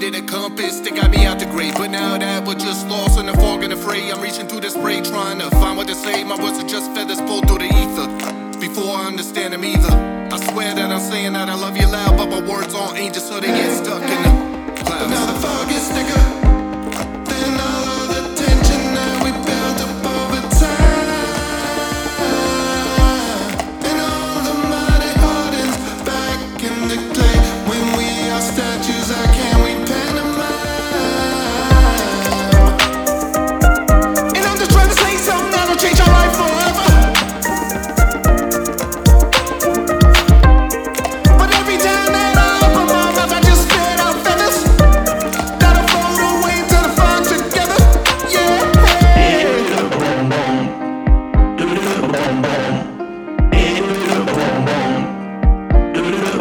needed a compass that got me out the grave. But now that we're just lost in the fog and the fray, I'm reaching through the spray, trying to find what to say. My words are just feathers pulled through the ether before I understand them either. I swear that I'm saying that I love you loud, but my words aren't angels, so they get stuck in the